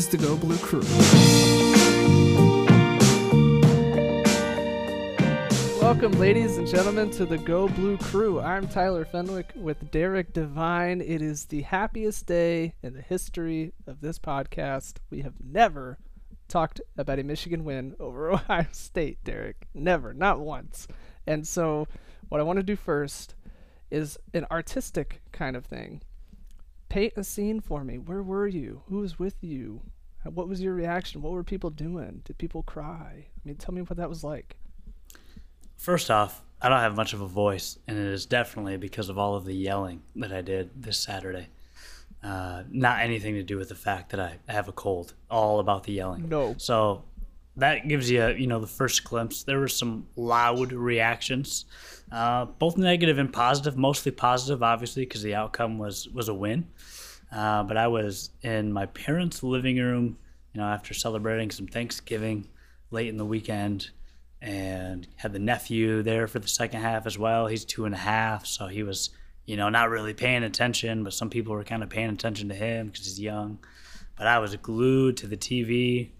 is the Go Blue Crew. Welcome, ladies and gentlemen, to the Go Blue Crew. I'm Tyler Fenwick with Derek Devine. It is the happiest day in the history of this podcast. We have never talked about a Michigan win over Ohio State, Derek. Never, not once. And so, what I want to do first is an artistic kind of thing. Paint a scene for me. Where were you? Who was with you? What was your reaction? What were people doing? Did people cry? I mean, tell me what that was like. First off, I don't have much of a voice, and it is definitely because of all of the yelling that I did this Saturday. Uh, not anything to do with the fact that I have a cold. All about the yelling. No. So that gives you, you know, the first glimpse. There were some loud reactions, uh, both negative and positive. Mostly positive, obviously, because the outcome was was a win. Uh, but I was in my parents' living room, you know, after celebrating some Thanksgiving late in the weekend, and had the nephew there for the second half as well. He's two and a half, so he was, you know, not really paying attention, but some people were kind of paying attention to him because he's young. But I was glued to the TV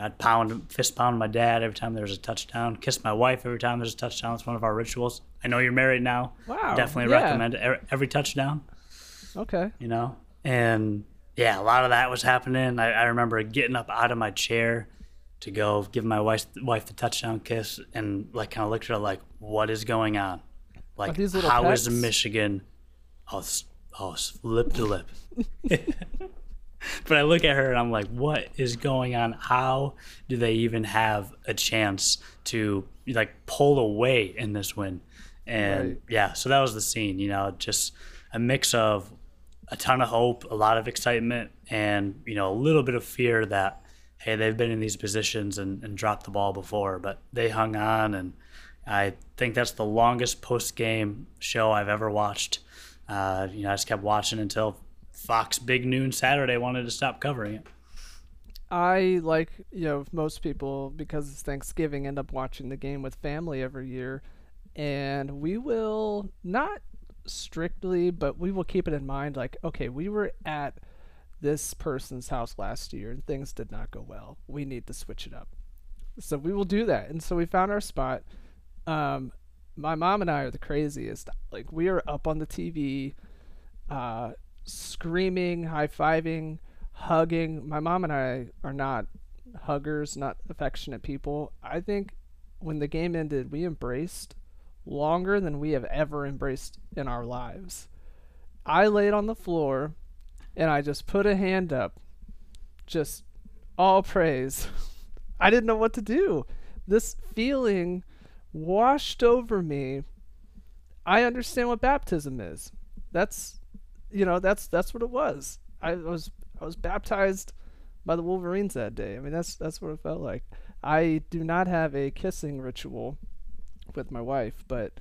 I'd pound, fist pound my dad every time there was a touchdown. Kiss my wife every time there's a touchdown. It's one of our rituals. I know you're married now. Wow. Definitely yeah. recommend it. Every touchdown. Okay. You know, and yeah, a lot of that was happening. I, I remember getting up out of my chair to go give my wife wife the touchdown kiss, and like kind of looked at her like, "What is going on? Like, how pets? is Michigan? Oh, oh, lip to lip." but I look at her and I'm like, what is going on? How do they even have a chance to like pull away in this win? And right. yeah, so that was the scene, you know, just a mix of a ton of hope, a lot of excitement, and, you know, a little bit of fear that, hey, they've been in these positions and, and dropped the ball before, but they hung on. And I think that's the longest post game show I've ever watched. Uh, you know, I just kept watching until Fox Big Noon Saturday wanted to stop covering it. I like you know most people because it's Thanksgiving end up watching the game with family every year, and we will not strictly, but we will keep it in mind. Like, okay, we were at this person's house last year and things did not go well. We need to switch it up, so we will do that. And so we found our spot. Um, my mom and I are the craziest. Like, we are up on the TV. Uh, screaming, high fiving, hugging. My mom and I are not huggers, not affectionate people. I think when the game ended, we embraced longer than we have ever embraced in our lives. I laid on the floor and I just put a hand up, just all praise. I didn't know what to do. This feeling washed over me. I understand what baptism is. That's you know, that's that's what it was. I was I was baptized by the Wolverines that day. I mean, that's that's what it felt like. I do not have a kissing ritual with my wife, but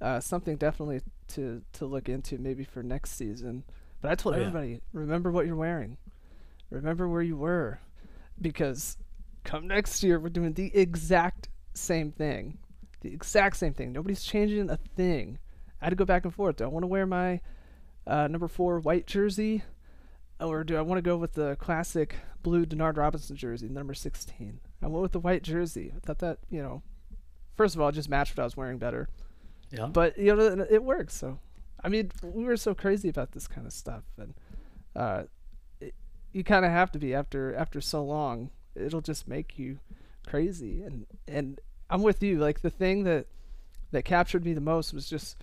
uh, something definitely to to look into maybe for next season. But I told oh, everybody, yeah. remember what you're wearing, remember where you were, because come next year we're doing the exact same thing, the exact same thing. Nobody's changing a thing. I had to go back and forth. Do I want to wear my uh, number four white jersey, or do I want to go with the classic blue Denard Robinson jersey, number 16? I went with the white jersey. I thought that, you know, first of all, it just matched what I was wearing better. Yeah. But, you know, it works. So, I mean, we were so crazy about this kind of stuff. And uh, it, you kind of have to be after after so long. It'll just make you crazy. And, and I'm with you. Like, the thing that, that captured me the most was just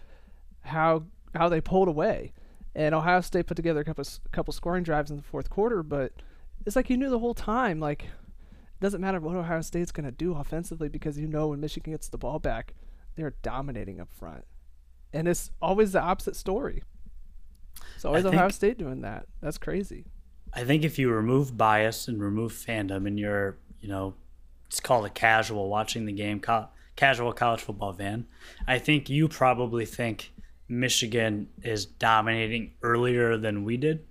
how how they pulled away. And Ohio State put together a couple a couple scoring drives in the fourth quarter, but it's like you knew the whole time. Like, it doesn't matter what Ohio State's going to do offensively because you know when Michigan gets the ball back, they're dominating up front, and it's always the opposite story. It's always Ohio State doing that. That's crazy. I think if you remove bias and remove fandom, and you're, you know, it's called a casual watching the game, casual college football fan, I think you probably think Michigan is dominating earlier than we did.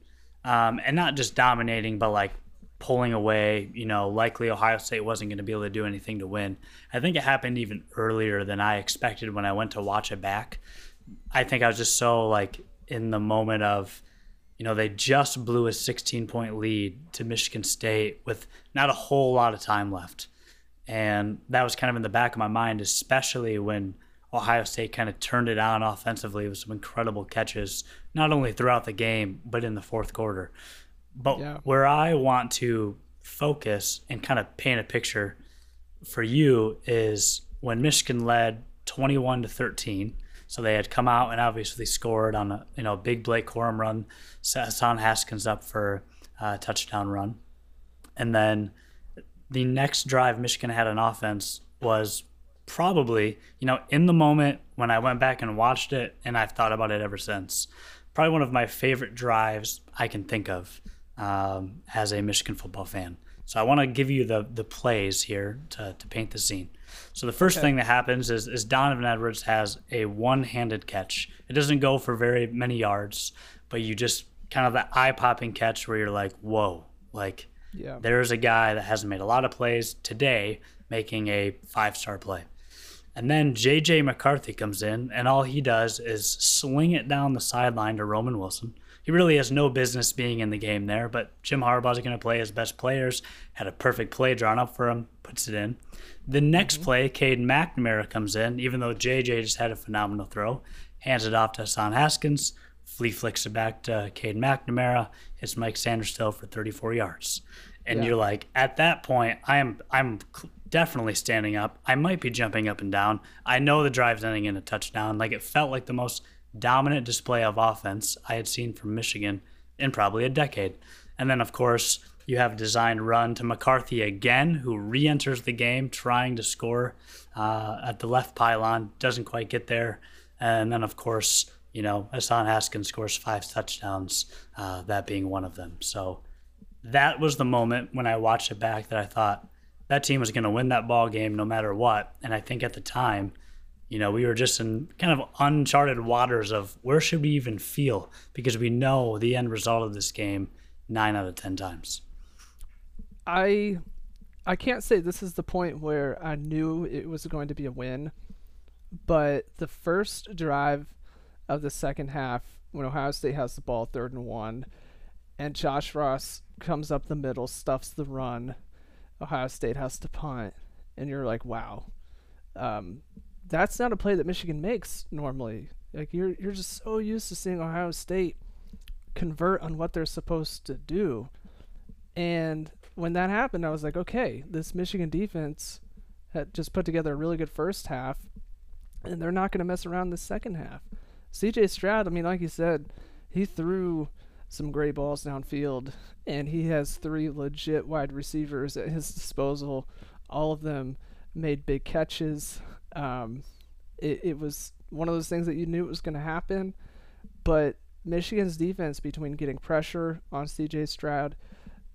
Um, and not just dominating, but like pulling away. You know, likely Ohio State wasn't going to be able to do anything to win. I think it happened even earlier than I expected when I went to watch it back. I think I was just so like in the moment of you know, they just blew a 16 point lead to Michigan State with not a whole lot of time left. And that was kind of in the back of my mind, especially when Ohio State kind of turned it on offensively with some incredible catches, not only throughout the game, but in the fourth quarter. But yeah. where I want to focus and kind of paint a picture for you is when Michigan led 21 to 13. So they had come out and obviously scored on a you know big Blake Corum run, Hassan Haskins up for a touchdown run, and then the next drive Michigan had an offense was probably, you know, in the moment when I went back and watched it, and I've thought about it ever since, probably one of my favorite drives I can think of um, as a Michigan football fan. So I want to give you the the plays here to, to paint the scene. So the first okay. thing that happens is, is Donovan Edwards has a one-handed catch. It doesn't go for very many yards, but you just kind of that eye-popping catch where you're like, whoa, like yeah. there's a guy that hasn't made a lot of plays today making a five-star play. And then JJ McCarthy comes in, and all he does is swing it down the sideline to Roman Wilson. He really has no business being in the game there, but Jim Harbaugh's going to play his best players. Had a perfect play drawn up for him, puts it in. The next mm-hmm. play, Cade McNamara comes in, even though JJ just had a phenomenal throw, hands it off to Hassan Haskins. Flea flicks it back to Cade McNamara. Hits Mike Sainristil for 34 yards. And yeah. you're like, at that point, I am I'm definitely standing up. I might be jumping up and down. I know the drive's ending in a touchdown. Like it felt like the most dominant display of offense I had seen from Michigan in probably a decade. And then, of course, you have a designed run to McCarthy again, who re enters the game trying to score uh, at the left pylon, doesn't quite get there. And then, of course, you know, Hassan Haskins scores five touchdowns, uh, that being one of them. So that was the moment when I watched it back that I thought, that team was going to win that ball game no matter what. And I think at the time, you know, we were just in kind of uncharted waters of where should we even feel because we know the end result of this game nine out of ten times. I I can't say this is the point where I knew it was going to be a win, but the first drive of the second half when Ohio State has the ball third and one, and Josh Ross comes up the middle, stuffs the run Ohio State has to punt, and you're like, wow, um, that's not a play that Michigan makes normally. Like you're you're just so used to seeing Ohio State convert on what they're supposed to do, and when that happened, I was like, okay, this Michigan defense had just put together a really good first half, and they're not going to mess around the second half. C.J. Stroud, I mean, like you said, he threw some great balls downfield, and he has three legit wide receivers at his disposal. All of them made big catches. Um, it, it was one of those things that you knew was going to happen, but Michigan's defense, between getting pressure on C.J. Stroud,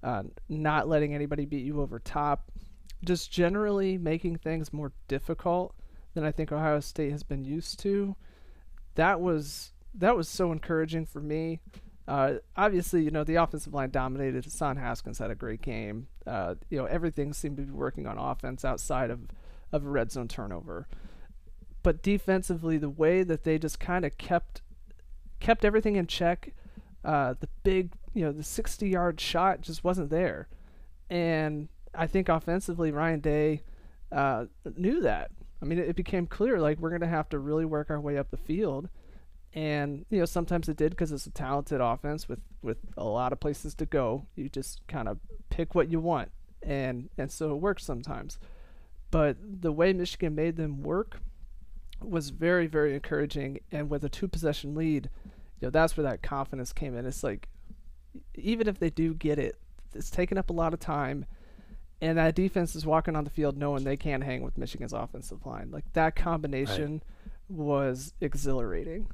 uh, not letting anybody beat you over top, just generally making things more difficult than I think Ohio State has been used to. That was that was so encouraging for me. Uh, obviously, you know the offensive line dominated. Hassan Haskins had a great game. Uh, you know everything seemed to be working on offense outside of of a red zone turnover. But defensively, the way that they just kind of kept kept everything in check, uh, the big you know the 60 yard shot just wasn't there, and I think offensively Ryan Day uh, knew that. I mean, it, it became clear like we're gonna have to really work our way up the field and you know sometimes it did because it's a talented offense with with a lot of places to go. You just kind of pick what you want, and and so it works sometimes. But the way Michigan made them work was very very encouraging, and with a two possession lead, you know that's where that confidence came in. It's like even if they do get it, it's taking up a lot of time. And that defense is walking on the field knowing they can't hang with Michigan's offensive line. Like that combination right. was exhilarating.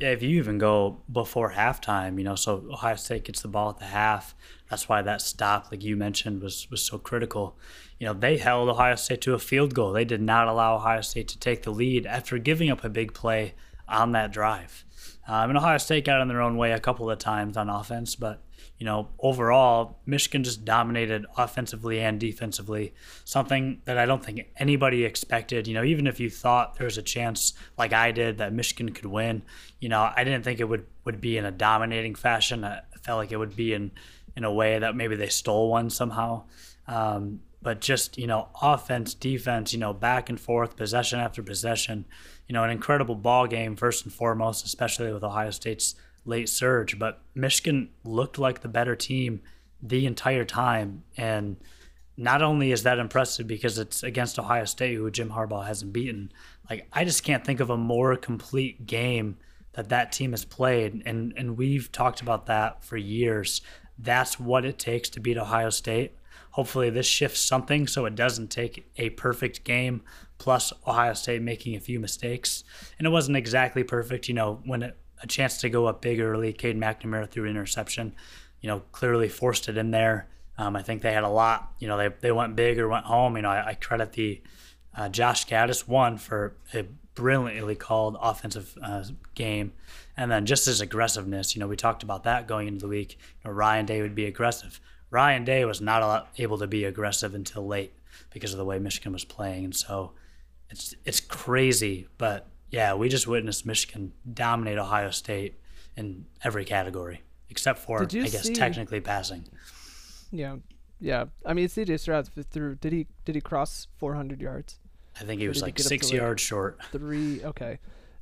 Yeah, if you even go before halftime, you know, so Ohio State gets the ball at the half. That's why that stop, like you mentioned, was was so critical. You know, they held Ohio State to a field goal. They did not allow Ohio State to take the lead after giving up a big play on that drive. Um, and Ohio State got in their own way a couple of times on offense, but you know, overall, Michigan just dominated offensively and defensively. Something that I don't think anybody expected. You know, even if you thought there was a chance, like I did, that Michigan could win, you know, I didn't think it would would be in a dominating fashion. I felt like it would be in in a way that maybe they stole one somehow. Um, but just you know, offense, defense, you know, back and forth, possession after possession. You know, an incredible ball game first and foremost, especially with Ohio State's late surge. But Michigan looked like the better team the entire time, and not only is that impressive because it's against Ohio State, who Jim Harbaugh hasn't beaten. Like I just can't think of a more complete game that that team has played, and and we've talked about that for years. That's what it takes to beat Ohio State. Hopefully, this shifts something so it doesn't take a perfect game plus Ohio State making a few mistakes. And it wasn't exactly perfect, you know, when it, a chance to go up big early, Cade McNamara threw interception, you know, clearly forced it in there. Um, I think they had a lot, you know, they, they went big or went home. You know, I, I credit the uh, Josh Gattis one for a brilliantly called offensive uh, game. And then just his aggressiveness, you know, we talked about that going into the week. You know, Ryan Day would be aggressive. Ryan Day was not able to be aggressive until late because of the way Michigan was playing, and so it's it's crazy. But yeah, we just witnessed Michigan dominate Ohio State in every category except for I guess see, technically passing. Yeah, yeah. I mean, CJ Stroud threw. Did he did he cross 400 yards? I think he was like he six yards like short. Three. Okay.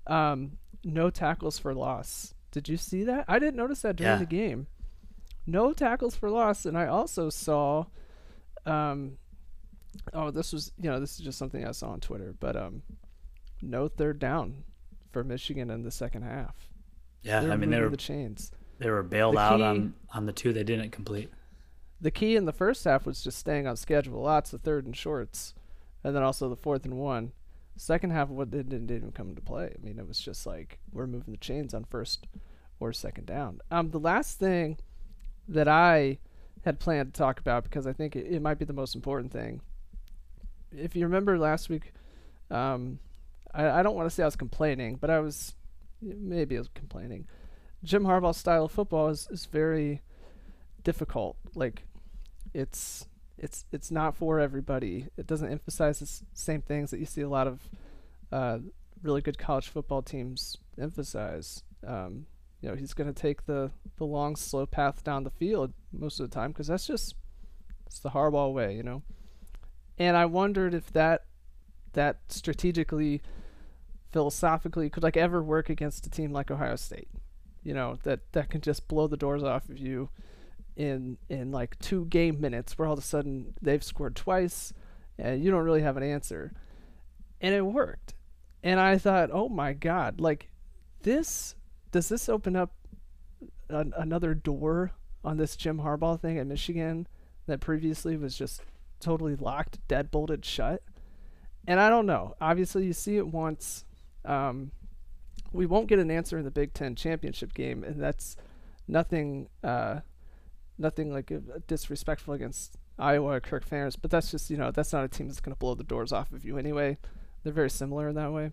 Um, no tackles for loss. Did you see that? I didn't notice that during yeah. the game no tackles for loss, and I also saw, um, oh, this was you know this is just something I saw on Twitter, but um, no third down for Michigan in the second half. Yeah, I mean they were the chains. They were bailed the out on on the two they didn't complete. The key in the first half was just staying on schedule, lots of third and shorts, and then also the fourth and one. Second half, what didn't, didn't even come into play. I mean, it was just like we're moving the chains on first or second down. Um, the last thing that I had planned to talk about because I think it, it might be the most important thing. If you remember last week, um, I, I don't want to say I was complaining, but I was maybe I was complaining. Jim Harbaugh's style of football is, is very difficult. Like it's it's it's not for everybody. It doesn't emphasize the same things that you see a lot of uh, really good college football teams emphasize. Um, you know he's going to take the the long slow path down the field most of the time because that's just it's the Harbaugh way, you know. And I wondered if that that strategically philosophically could like ever work against a team like Ohio State. You know, that that can just blow the doors off of you in in like two game minutes where all of a sudden they've scored twice and you don't really have an answer. And it worked. And I thought, "Oh my god, like this does this open up an, another door on this Jim Harbaugh thing at Michigan that previously was just totally locked, dead bolted shut? And I don't know. Obviously, you see it once. Um, we won't get an answer in the Big Ten championship game, and that's nothing, uh, nothing like uh, disrespectful against Iowa or Kirk Ferentz. But that's just you know that's not a team that's going to blow the doors off of you anyway. They're very similar in that way.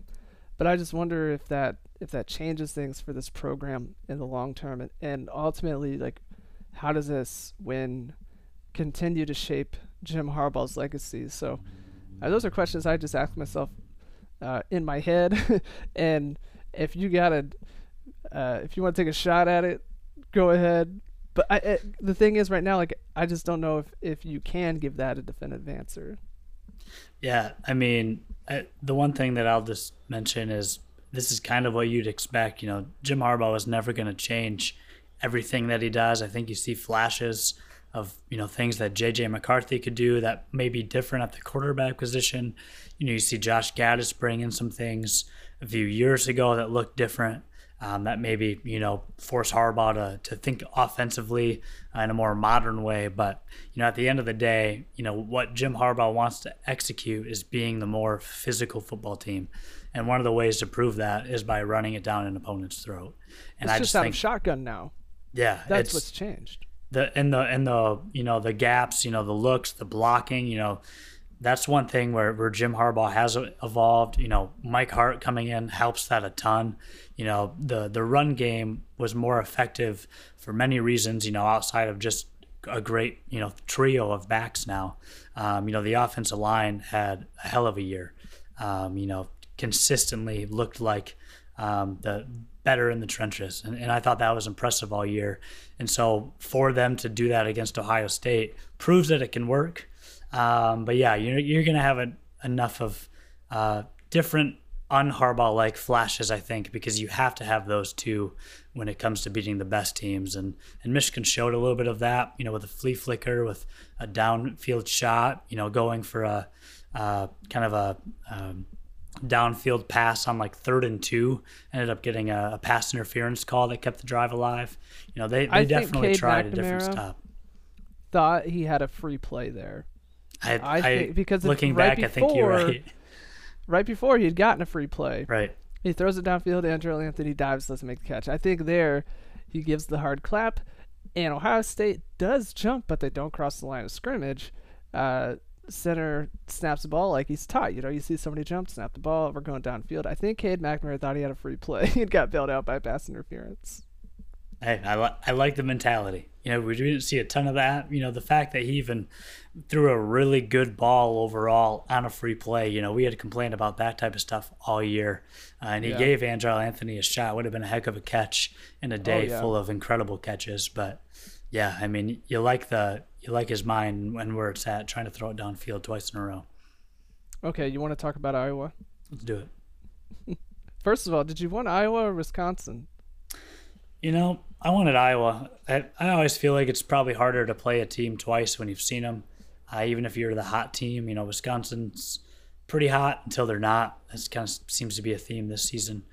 But I just wonder if that if that changes things for this program in the long term, and, and ultimately, like, how does this win continue to shape Jim Harbaugh's legacy? So, uh, those are questions I just ask myself uh, in my head. and if you got to, uh, if you want to take a shot at it, go ahead. But I, it, the thing is, right now, like, I just don't know if if you can give that a definitive answer. Yeah, I mean, I, the one thing that I'll just mention is this is kind of what you'd expect. You know, Jim Harbaugh is never going to change everything that he does. I think you see flashes of you know things that JJ McCarthy could do that may be different at the quarterback position. You know, you see Josh Gattis bring in some things a few years ago that looked different um, that maybe you know force Harbaugh to, to think offensively uh, in a more modern way. But you know, at the end of the day, you know what Jim Harbaugh wants to execute is being the more physical football team, and one of the ways to prove that is by running it down an opponent's throat. And it's I just, just out think, of shotgun now. Yeah, that's what's changed. The and the and the you know the gaps, you know the looks, the blocking, you know that's one thing where, where Jim Harbaugh has evolved. You know, Mike Hart coming in helps that a ton. You know, the the run game was more effective for many reasons. You know, outside of just a great you know trio of backs now. Um, you know, the offensive line had a hell of a year. Um, you know, consistently looked like um, the better in the trenches. And, and I thought that was impressive all year. And so for them to do that against Ohio State proves that it can work. Um, but yeah, you're, you're going to have a, enough of uh, different unharbaugh like flashes, I think, because you have to have those two when it comes to beating the best teams. And, and Michigan showed a little bit of that, you know, with a flea flicker, with a downfield shot, you know, going for a uh, kind of a um, downfield pass on like third and two. Ended up getting a, a, pass interference call that kept the drive alive. You know, they, they definitely tried McNamara a different stop. Thought he had a free play there. I, I, I think because looking right back, before, I think you're right. Right before he had gotten a free play. Right. He throws it downfield. Andrel Anthony dives, doesn't make the catch. I think there, he gives the hard clap, and Ohio State does jump, but they don't cross the line of scrimmage. Uh, center snaps the ball like he's tight. You know, you see somebody jump, snap the ball, we're going downfield. I think Cade McNamara thought he had a free play. he got bailed out by pass interference. Hey, I, li- I like the mentality. You know, we didn't see a ton of that. You know, the fact that he even threw a really good ball overall on a free play. You know, we had complained about that type of stuff all year. Uh, and he yeah. gave Andrel Anthony a shot. Would have been a heck of a catch in a oh, day oh, yeah. full of incredible catches. But yeah, I mean, you like the you like his mind and where it's at, trying to throw it downfield twice in a row. Okay, you want to talk about Iowa? Let's do it. First of all, did you want Iowa or Wisconsin? You know, I wanted Iowa. I, I always feel like it's probably harder to play a team twice when you've seen them. Uh, even if you're the hot team, you know, Wisconsin's pretty hot until they're not. This kind of seems to be a theme this season.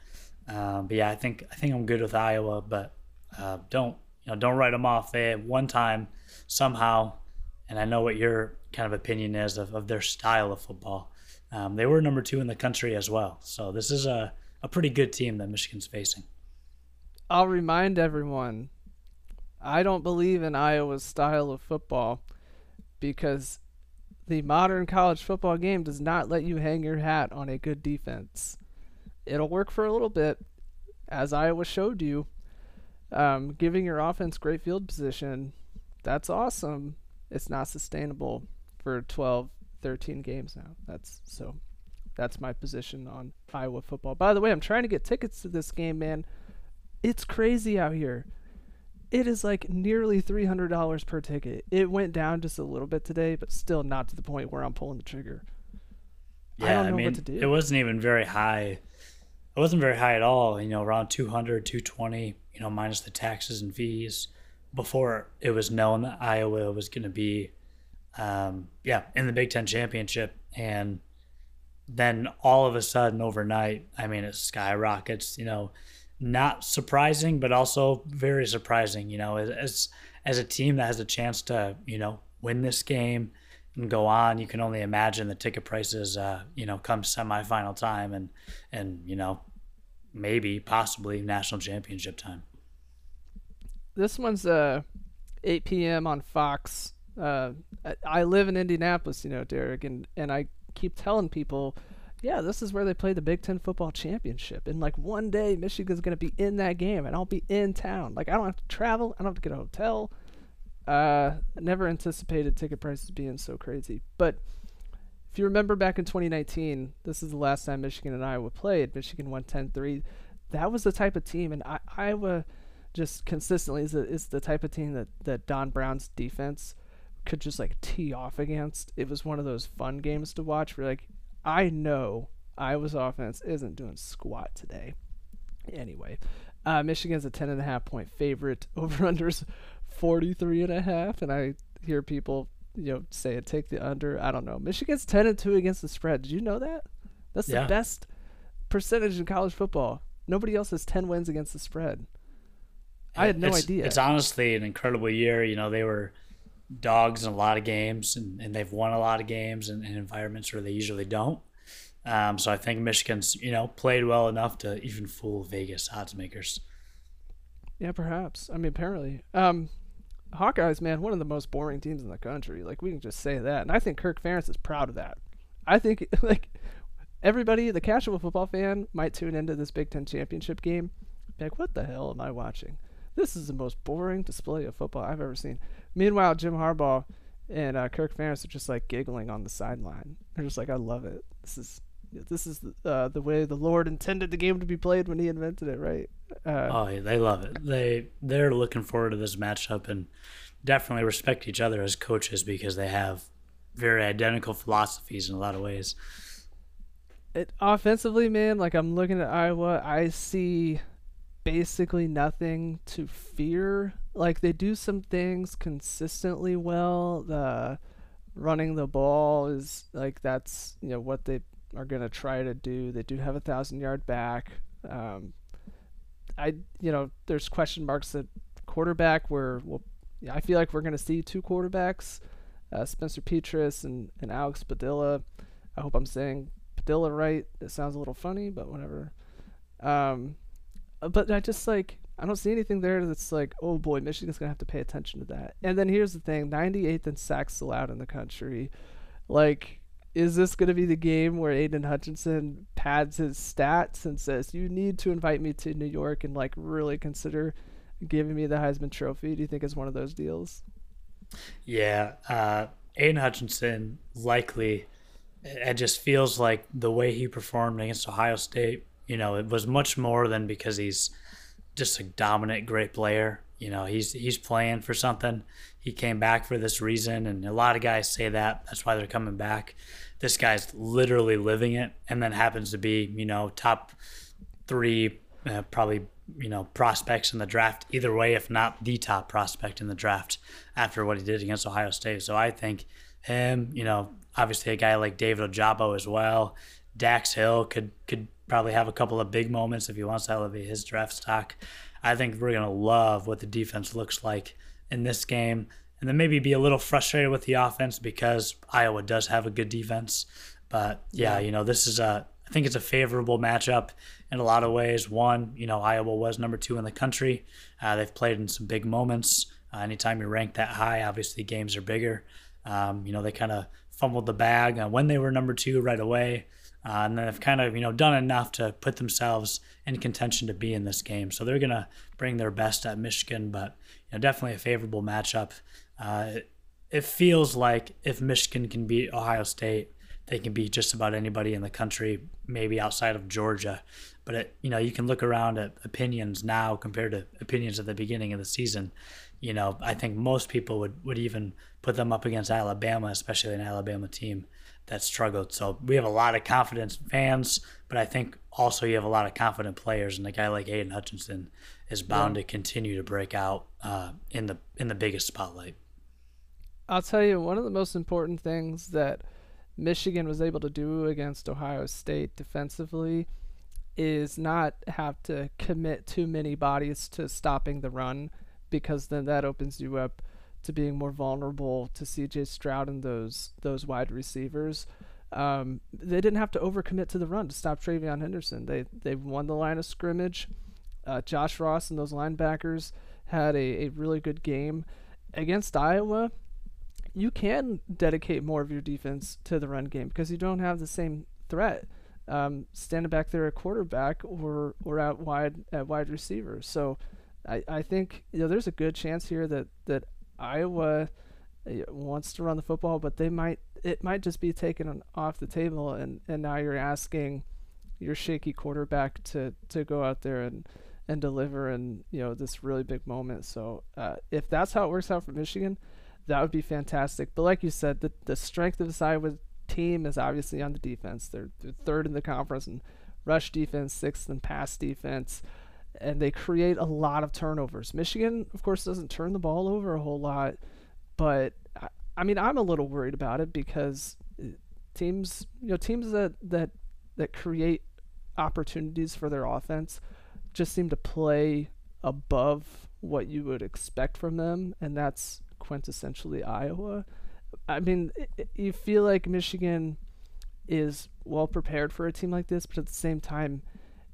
Um, but yeah, I think I think I'm good with Iowa, but uh, don't you know don't write them off. They one time somehow, and I know what your kind of opinion is of, of their style of football. Um, they were number two in the country as well. So this is a, a pretty good team that Michigan's facing. I'll remind everyone I don't believe in Iowa's style of football because the modern college football game does not let you hang your hat on a good defense. It'll work for a little bit, as Iowa showed you. Um, giving your offense great field position that's awesome. It's not sustainable for 12, 13 games now. That's so that's my position on Iowa football. By the way, I'm trying to get tickets to this game, man. It's crazy out here. It is like nearly $300 per ticket. It went down just a little bit today, but still not to the point where I'm pulling the trigger. Yeah, I, I mean, it wasn't even very high. It wasn't very high at all, you know, around 200, 220, you know, minus the taxes and fees before it was known that Iowa was going to be, um, yeah, in the Big Ten championship, and then all of a sudden overnight, I mean, it skyrockets. You know, not surprising, but also very surprising. You know, as as a team that has a chance to, you know, win this game and go on, you can only imagine the ticket prices, uh, you know, come semifinal time and and you know, maybe possibly national championship time this one's uh 8 p.m. on Fox. Uh, I, live in Indianapolis, you know, Derek, and and I keep telling people, yeah, this is where they play the Big Ten football championship. And like one day, Michigan's gonna be in that game, and I'll be in town. Like I don't have to travel. I don't have to get a hotel. Uh, never anticipated ticket prices being so crazy. But if you remember back in 2019, this is the last time Michigan and Iowa played. Michigan won 10-3. That was the type of team, and I, Iowa just consistently is, a, is the type of team that, that Don Brown's defense could just like tee off against. It was one of those fun games to watch where like I know Iowa's offense isn't doing squat today. Anyway, uh, Michigan's a ten and a half point favorite. Over unders 43 and a half, and I hear people you know say it take the under. I don't know. Michigan's 10 and 2 against the spread. Did you know that? That's yeah. the best percentage in college football. Nobody else has 10 wins against the spread. I had no it's, idea. It's honestly an incredible year. You know, they were dogs in a lot of games, and, and they've won a lot of games in, in environments where they usually don't. Um, so I think Michigan's, you know, played well enough to even fool Vegas odds makers. Yeah, perhaps. I mean, apparently. Um, Hawkeyes, man, one of the most boring teams in the country. Like we can just say that, and I think Kirk Ferentz is proud of that. I think like everybody, the casual football fan, might tune into this Big Ten championship game. Be like, what the hell am I watching? This is the most boring display of football I've ever seen. Meanwhile, Jim Harbaugh and uh, Kirk Ferentz are just like giggling on the sideline. They're just like, "I love it. This is this is the, uh, the way the Lord intended the game to be played when He invented it." Right? Uh, oh, they love it. They they're looking forward to this matchup and definitely respect each other as coaches because they have very identical philosophies in a lot of ways. It, offensively, man, like I'm looking at Iowa, I see basically nothing to fear. Like they do some things consistently well. The running the ball is like that's you know what they are gonna try to do. They do have a thousand yard back. Um, I you know there's question marks at quarterback where well, I feel like we're gonna see two quarterbacks, uh, Spencer Petras and and Alex Padilla. I hope I'm saying Padilla right. It sounds a little funny, but whatever. Um, but I just like I don't see anything there that's like, oh boy, Michigan's gonna have to pay attention to that. And then here's the thing: 98th in sacks allowed in the country. Like, is this gonna be the game where Aidan Hutchinson pads his stats and says, "You need to invite me to New York and like really consider giving me the Heisman Trophy"? Do you think it's one of those deals? Yeah, uh, Aidan Hutchinson likely. It just feels like the way he performed against Ohio State. You know, it was much more than because he's just a dominant, great player. You know, he's he's playing for something. He came back for this reason, and a lot of guys say that. That's why they're coming back. This guy's literally living it, and then happens to be, you know, top three, uh, probably, you know, prospects in the draft. Either way, if not the top prospect in the draft after what he did against Ohio State. So I think him, you know, obviously a guy like David Ojabo as well. Dax Hill could could probably have a couple of big moments if he wants to elevate his draft stock. I think we're gonna love what the defense looks like in this game, and then maybe be a little frustrated with the offense because Iowa does have a good defense. But yeah, you know, this is a I think it's a favorable matchup in a lot of ways. One, you know, Iowa was number two in the country. Uh, they've played in some big moments. Uh, anytime you rank that high, obviously games are bigger. Um, you know, they kind of fumbled the bag uh, when they were number two right away. Uh, and they've kind of you know done enough to put themselves in contention to be in this game. So they're gonna bring their best at Michigan, but you know definitely a favorable matchup. Uh, it, it feels like if Michigan can beat Ohio State, they can beat just about anybody in the country, maybe outside of Georgia. But it, you know you can look around at opinions now compared to opinions at the beginning of the season. You know I think most people would would even put them up against Alabama, especially an Alabama team that struggled. So we have a lot of confidence fans, but I think also you have a lot of confident players, and a guy like Aidan Hutchinson is bound yeah. to continue to break out uh, in the in the biggest spotlight. I'll tell you one of the most important things that Michigan was able to do against Ohio State defensively is not have to commit too many bodies to stopping the run because then that opens you up to being more vulnerable to CJ Stroud and those those wide receivers. Um, they didn't have to overcommit to the run to stop TreVeyon Henderson. They they won the line of scrimmage. Uh, Josh Ross and those linebackers had a, a really good game against Iowa. You can dedicate more of your defense to the run game because you don't have the same threat um, standing back there at quarterback or or out wide at wide receiver. So I, I think you know there's a good chance here that that Iowa uh, wants to run the football, but they might it might just be taken off the table, and, and now you're asking your shaky quarterback to, to go out there and, and deliver in you know this really big moment. So uh, if that's how it works out for Michigan, that would be fantastic. But like you said, the the strength of this Iowa team is obviously on the defense. They're, they're third in the conference in rush defense, sixth in pass defense and they create a lot of turnovers. Michigan, of course, doesn't turn the ball over a whole lot, but I mean, I'm a little worried about it because uh, teams, you know, teams that that that create opportunities for their offense just seem to play above what you would expect from them, and that's quintessentially Iowa. I mean, it, you feel like Michigan is well prepared for a team like this, but at the same time,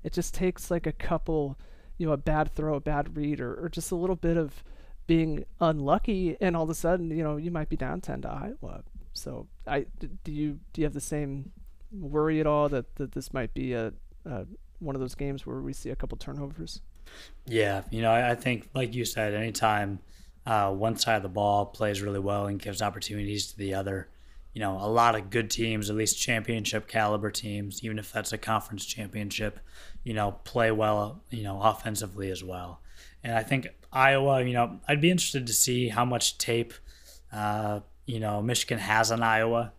it just takes like a couple you know a bad throw, a bad read, or, or just a little bit of being unlucky, and all of a sudden you know you might be down ten to Iowa. So I do you do you have the same worry at all that, that this might be a, a one of those games where we see a couple turnovers? Yeah, you know I, I think like you said, anytime uh, one side of the ball plays really well and gives opportunities to the other, you know, a lot of good teams, at least championship caliber teams, even if that's a conference championship, you know, play well, you know, offensively as well. And I think Iowa, you know, I'd be interested to see how much tape, uh, you know, Michigan has on Iowa.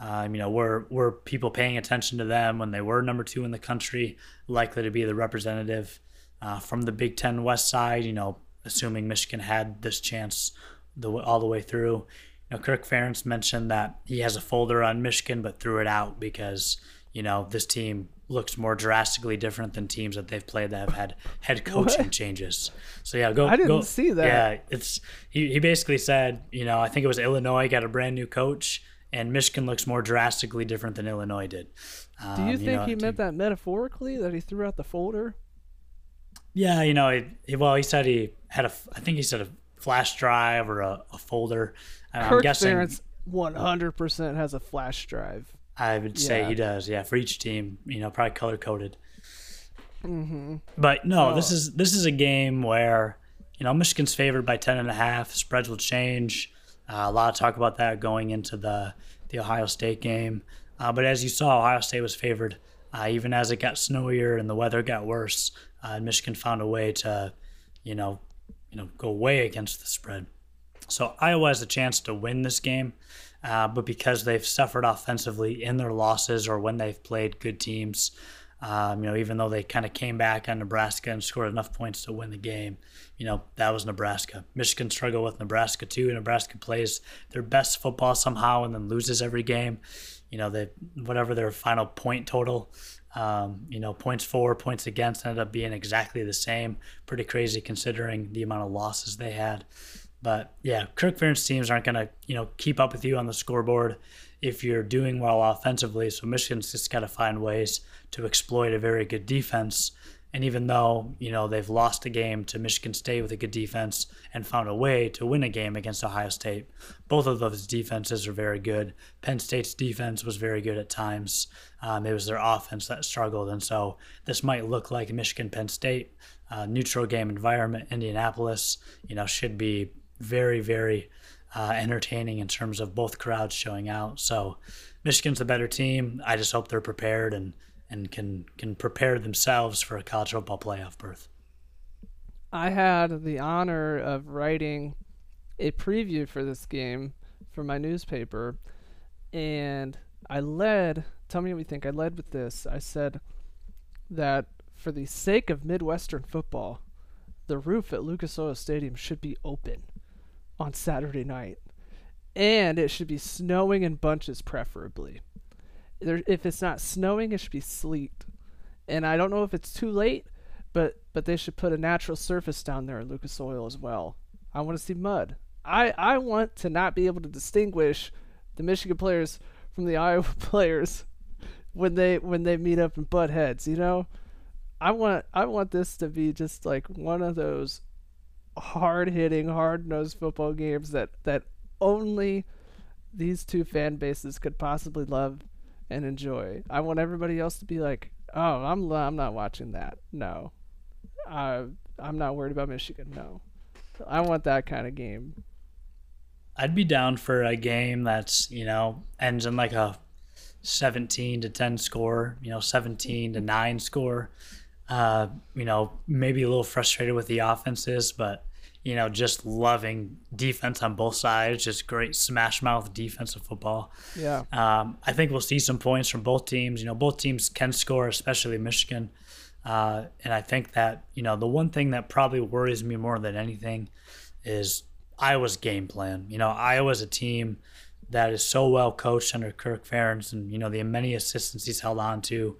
Um, you know, were were people paying attention to them when they were number two in the country, likely to be the representative uh, from the Big Ten West side? You know, assuming Michigan had this chance the all the way through. Know, Kirk Ferentz mentioned that he has a folder on Michigan, but threw it out because you know this team looks more drastically different than teams that they've played that have had head coaching what? changes. So yeah, go. I didn't go, see that. Yeah, it's he. He basically said, you know, I think it was Illinois got a brand new coach, and Michigan looks more drastically different than Illinois did. Um, Do you think you know, he meant that metaphorically that he threw out the folder? Yeah, you know, he, he, well, he said he had a. I think he said a flash drive or a, a folder. Kirk I'm guessing one hundred percent has a flash drive. I would say yeah. he does. Yeah, for each team, you know, probably color coded. Mm-hmm. But no, oh. this is this is a game where you know Michigan's favored by ten and a half. Spreads will change. Uh, a lot of talk about that going into the the Ohio State game. Uh, but as you saw, Ohio State was favored uh, even as it got snowier and the weather got worse. Uh, Michigan found a way to, you know, you know, go way against the spread. So Iowa has a chance to win this game, uh, but because they've suffered offensively in their losses or when they've played good teams, um, you know, even though they kind of came back on Nebraska and scored enough points to win the game, you know, that was Nebraska. Michigan struggled with Nebraska too. Nebraska plays their best football somehow and then loses every game. You know, they whatever their final point total um, you know, points for, points against ended up being exactly the same. Pretty crazy considering the amount of losses they had. But yeah, Kirk Ferentz teams aren't going to, you know, keep up with you on the scoreboard if you're doing well offensively. So Michigan's just got to find ways to exploit a very good defense and even though, you know, they've lost a game to Michigan State with a good defense and found a way to win a game against Ohio State, both of those defenses are very good. Penn State's defense was very good at times. Um, it was their offense that struggled. And so this might look like Michigan Penn State, uh, neutral game environment. Indianapolis, you know, should be very, very uh, entertaining in terms of both crowds showing out. So Michigan's the better team. I just hope they're prepared and and can can prepare themselves for a college football playoff berth. I had the honor of writing a preview for this game for my newspaper, and I led. Tell me what you think. I led with this. I said that for the sake of Midwestern football, the roof at Lucas Oil Stadium should be open on Saturday night, and it should be snowing in bunches, preferably there, if it's not snowing, it should be sleet. And I don't know if it's too late, but but they should put a natural surface down there in Lucas Oil as well. I want to see mud. I I want to not be able to distinguish the Michigan players from the Iowa players when they when they meet up and butt heads. You know, I want I want this to be just like one of those hard hitting, hard nosed football games that that only these two fan bases could possibly love and enjoy. I want everybody else to be like, "Oh, I'm I'm not watching that." No, uh, I'm not worried about Michigan. No, I want that kind of game. I'd be down for a game that's you know ends in like a 17 to 10 score, you know, 17 to 9 score. Uh, you know, maybe a little frustrated with the offenses, but you know, just loving defense on both sides, just great smash mouth defensive football. Yeah. Um, I think we'll see some points from both teams. You know, both teams can score, especially Michigan. Uh, and I think that, you know, the one thing that probably worries me more than anything is Iowa's game plan. You know, Iowa's a team that is so well coached under Kirk Ferentz and, you know, the many assistants he's held on to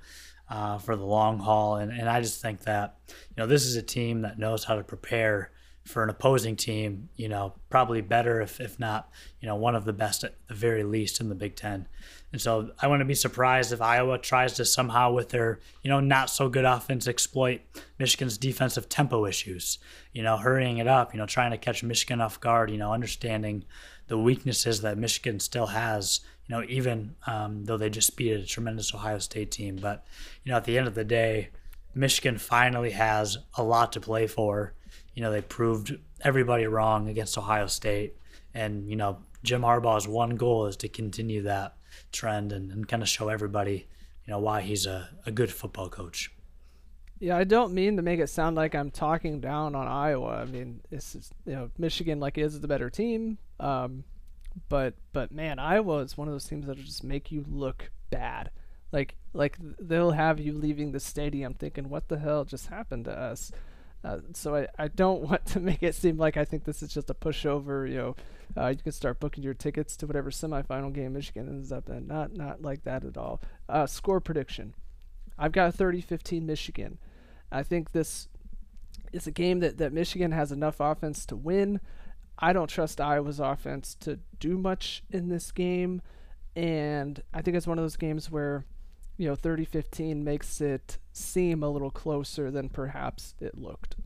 uh, for the long haul. And, and I just think that, you know, this is a team that knows how to prepare for an opposing team, you know, probably better if, if not, you know, one of the best at the very least in the Big Ten. And so I to be surprised if Iowa tries to somehow, with their, you know, not so good offense, exploit Michigan's defensive tempo issues, you know, hurrying it up, you know, trying to catch Michigan off guard, you know, understanding the weaknesses that Michigan still has, you know, even um, though they just beat a tremendous Ohio State team. But, you know, at the end of the day, Michigan finally has a lot to play for you know, they proved everybody wrong against Ohio State. And, you know, Jim Harbaugh's one goal is to continue that trend and, and kind of show everybody, you know, why he's a, a good football coach. Yeah, I don't mean to make it sound like I'm talking down on Iowa. I mean, it's just, you know Michigan like is the better team, um, but but man, Iowa is one of those teams that just make you look bad. Like like they'll have you leaving the stadium thinking, what the hell just happened to us? Uh, so I, I don't want to make it seem like I think this is just a pushover. You know, uh, you can start booking your tickets to whatever semifinal game Michigan ends up in. Not not like that at all. Uh, score prediction. I've got 30-15 Michigan. I think this is a game that, that Michigan has enough offense to win. I don't trust Iowa's offense to do much in this game. And I think it's one of those games where, you know, 30 15 makes it seem a little closer than perhaps it looked.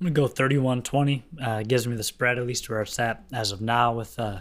I'm to go 31 20. Uh, gives me the spread, at least where it's at as of now, with, uh,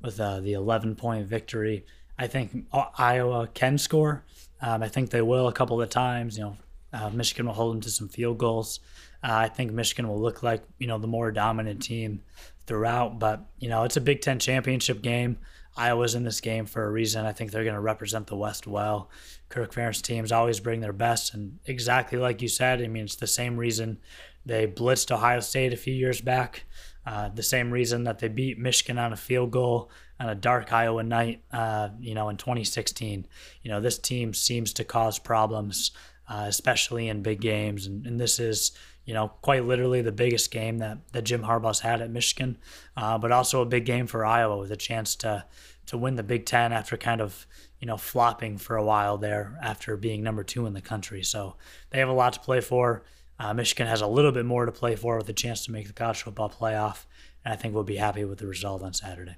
with uh, the 11 point victory. I think Iowa can score. Um, I think they will a couple of times. You know, uh, Michigan will hold them to some field goals. Uh, I think Michigan will look like you know the more dominant team throughout. But you know it's a Big Ten championship game. Iowa's in this game for a reason. I think they're going to represent the West well. Kirk Ferentz teams always bring their best, and exactly like you said, I mean it's the same reason they blitzed Ohio State a few years back. Uh, the same reason that they beat Michigan on a field goal on a dark Iowa night, uh, you know, in 2016. You know, this team seems to cause problems uh, especially in big games. And, and, this is, you know, quite literally the biggest game that, that Jim Harbaugh's had at Michigan, uh, but also a big game for Iowa with a chance to to win the Big Ten after kind of, you know, flopping for a while there after being number two in the country. So they have a lot to play for. Uh, Michigan has a little bit more to play for with a chance to make the college football playoff, and I think we'll be happy with the result on Saturday.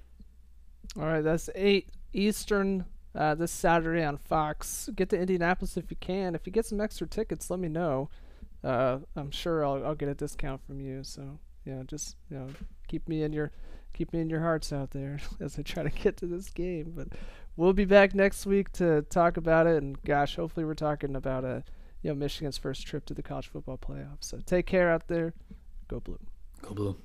All right, that's eight Eastern uh, this Saturday on Fox. Get to Indianapolis if you can. If you get some extra tickets, let me know. Uh, I'm sure I'll, I'll get a discount from you. So yeah, just you know, keep me in your keep me in your hearts out there as I try to get to this game. But we'll be back next week to talk about it. And gosh, hopefully we're talking about a you know Michigan's first trip to the college football playoffs. So take care out there. Go blue. Go blue.